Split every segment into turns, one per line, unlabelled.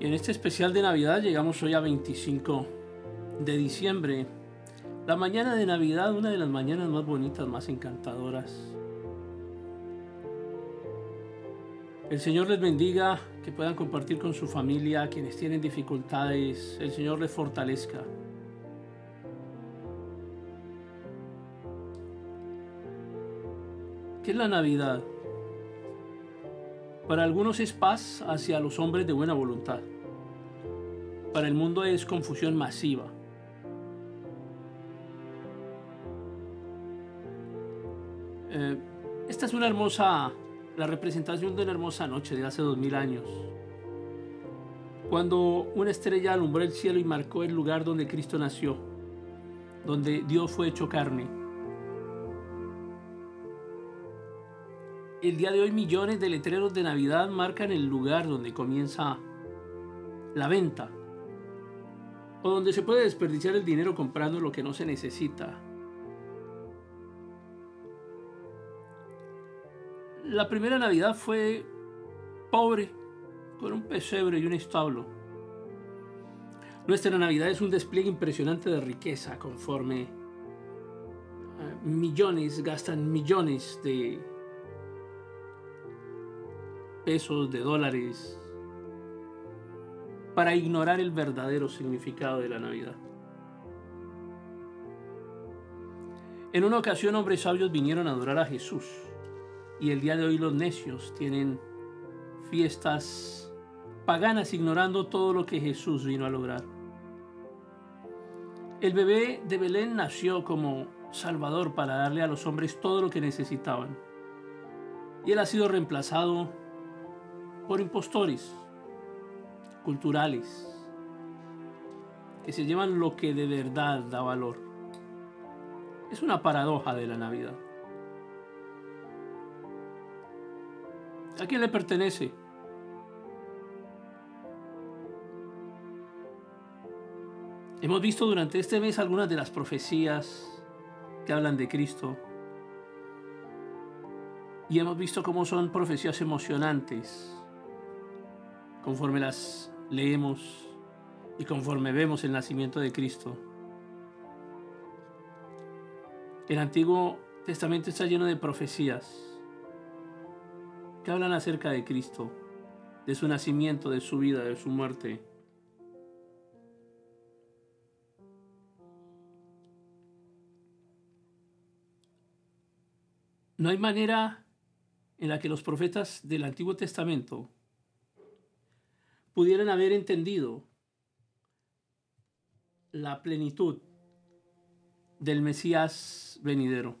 Y en este especial de Navidad llegamos hoy a 25 de diciembre. La mañana de Navidad, una de las mañanas más bonitas, más encantadoras. El Señor les bendiga, que puedan compartir con su familia, quienes tienen dificultades, el Señor les fortalezca. ¿Qué es la Navidad? Para algunos es paz hacia los hombres de buena voluntad. Para el mundo es confusión masiva. Eh, esta es una hermosa, la representación de una hermosa noche de hace dos mil años. Cuando una estrella alumbró el cielo y marcó el lugar donde Cristo nació, donde Dios fue hecho carne. El día de hoy millones de letreros de Navidad marcan el lugar donde comienza la venta o donde se puede desperdiciar el dinero comprando lo que no se necesita. La primera Navidad fue pobre, con un pesebre y un establo. Nuestra Navidad es un despliegue impresionante de riqueza conforme eh, millones gastan millones de pesos, de dólares, para ignorar el verdadero significado de la Navidad. En una ocasión hombres sabios vinieron a adorar a Jesús y el día de hoy los necios tienen fiestas paganas ignorando todo lo que Jesús vino a lograr. El bebé de Belén nació como Salvador para darle a los hombres todo lo que necesitaban. Y él ha sido reemplazado por impostores culturales que se llevan lo que de verdad da valor. Es una paradoja de la Navidad. ¿A quién le pertenece? Hemos visto durante este mes algunas de las profecías que hablan de Cristo. Y hemos visto cómo son profecías emocionantes, conforme las leemos y conforme vemos el nacimiento de Cristo. El Antiguo Testamento está lleno de profecías que hablan acerca de Cristo, de su nacimiento, de su vida, de su muerte. No hay manera en la que los profetas del Antiguo Testamento pudieran haber entendido la plenitud del Mesías venidero.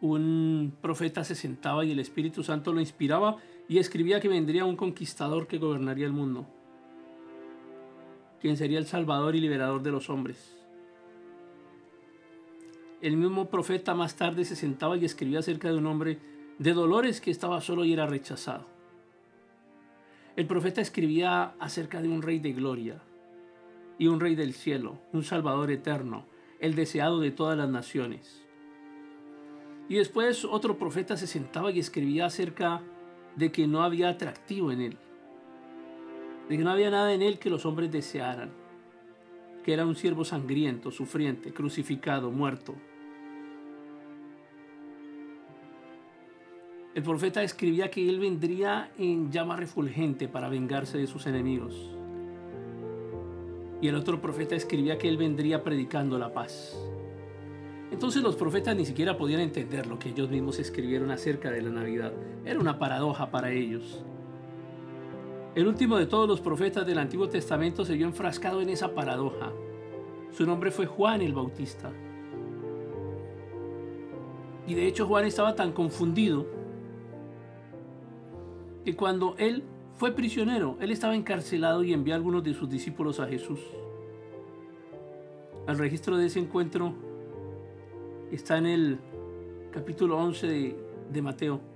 Un profeta se sentaba y el Espíritu Santo lo inspiraba y escribía que vendría un conquistador que gobernaría el mundo, quien sería el Salvador y liberador de los hombres. El mismo profeta más tarde se sentaba y escribía acerca de un hombre de dolores que estaba solo y era rechazado. El profeta escribía acerca de un rey de gloria y un rey del cielo, un salvador eterno, el deseado de todas las naciones. Y después otro profeta se sentaba y escribía acerca de que no había atractivo en él, de que no había nada en él que los hombres desearan que era un siervo sangriento, sufriente, crucificado, muerto. El profeta escribía que él vendría en llama refulgente para vengarse de sus enemigos. Y el otro profeta escribía que él vendría predicando la paz. Entonces los profetas ni siquiera podían entender lo que ellos mismos escribieron acerca de la Navidad. Era una paradoja para ellos. El último de todos los profetas del Antiguo Testamento se vio enfrascado en esa paradoja. Su nombre fue Juan el Bautista. Y de hecho Juan estaba tan confundido que cuando él fue prisionero, él estaba encarcelado y envió a algunos de sus discípulos a Jesús. El registro de ese encuentro está en el capítulo 11 de, de Mateo.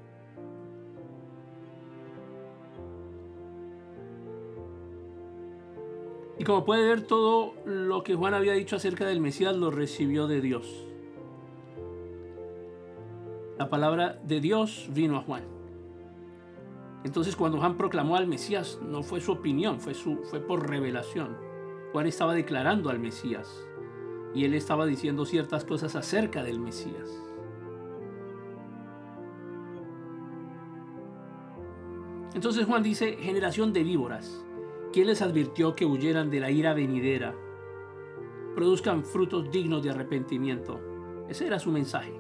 Y como puede ver, todo lo que Juan había dicho acerca del Mesías lo recibió de Dios. La palabra de Dios vino a Juan. Entonces cuando Juan proclamó al Mesías, no fue su opinión, fue, su, fue por revelación. Juan estaba declarando al Mesías y él estaba diciendo ciertas cosas acerca del Mesías. Entonces Juan dice, generación de víboras, ¿quién les advirtió que huyeran de la ira venidera? Produzcan frutos dignos de arrepentimiento. Ese era su mensaje.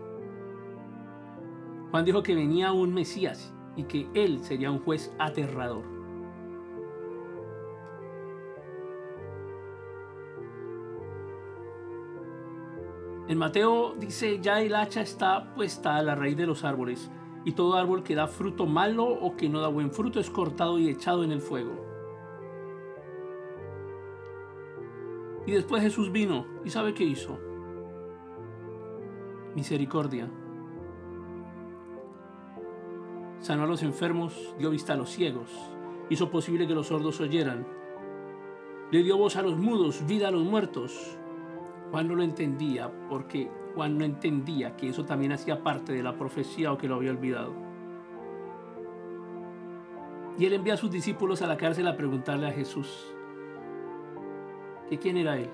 Juan dijo que venía un Mesías y que él sería un juez aterrador. En Mateo dice, ya el hacha está puesta a la raíz de los árboles y todo árbol que da fruto malo o que no da buen fruto es cortado y echado en el fuego. Y después Jesús vino y ¿sabe qué hizo? Misericordia. Sanó a los enfermos, dio vista a los ciegos, hizo posible que los sordos oyeran, le dio voz a los mudos, vida a los muertos. Juan no lo entendía porque Juan no entendía que eso también hacía parte de la profecía o que lo había olvidado. Y él envía a sus discípulos a la cárcel a preguntarle a Jesús que quién era él.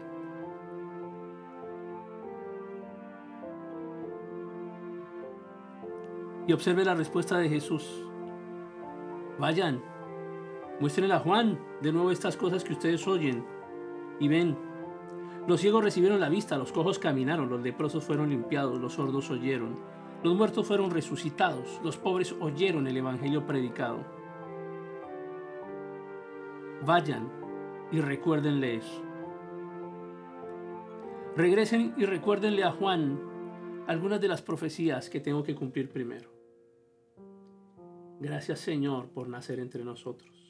Y observe la respuesta de Jesús. Vayan, muestren a Juan de nuevo estas cosas que ustedes oyen y ven los ciegos recibieron la vista, los cojos caminaron, los leprosos fueron limpiados, los sordos oyeron, los muertos fueron resucitados, los pobres oyeron el Evangelio predicado. Vayan y recuérdenle eso. Regresen y recuérdenle a Juan algunas de las profecías que tengo que cumplir primero. Gracias Señor por nacer entre nosotros.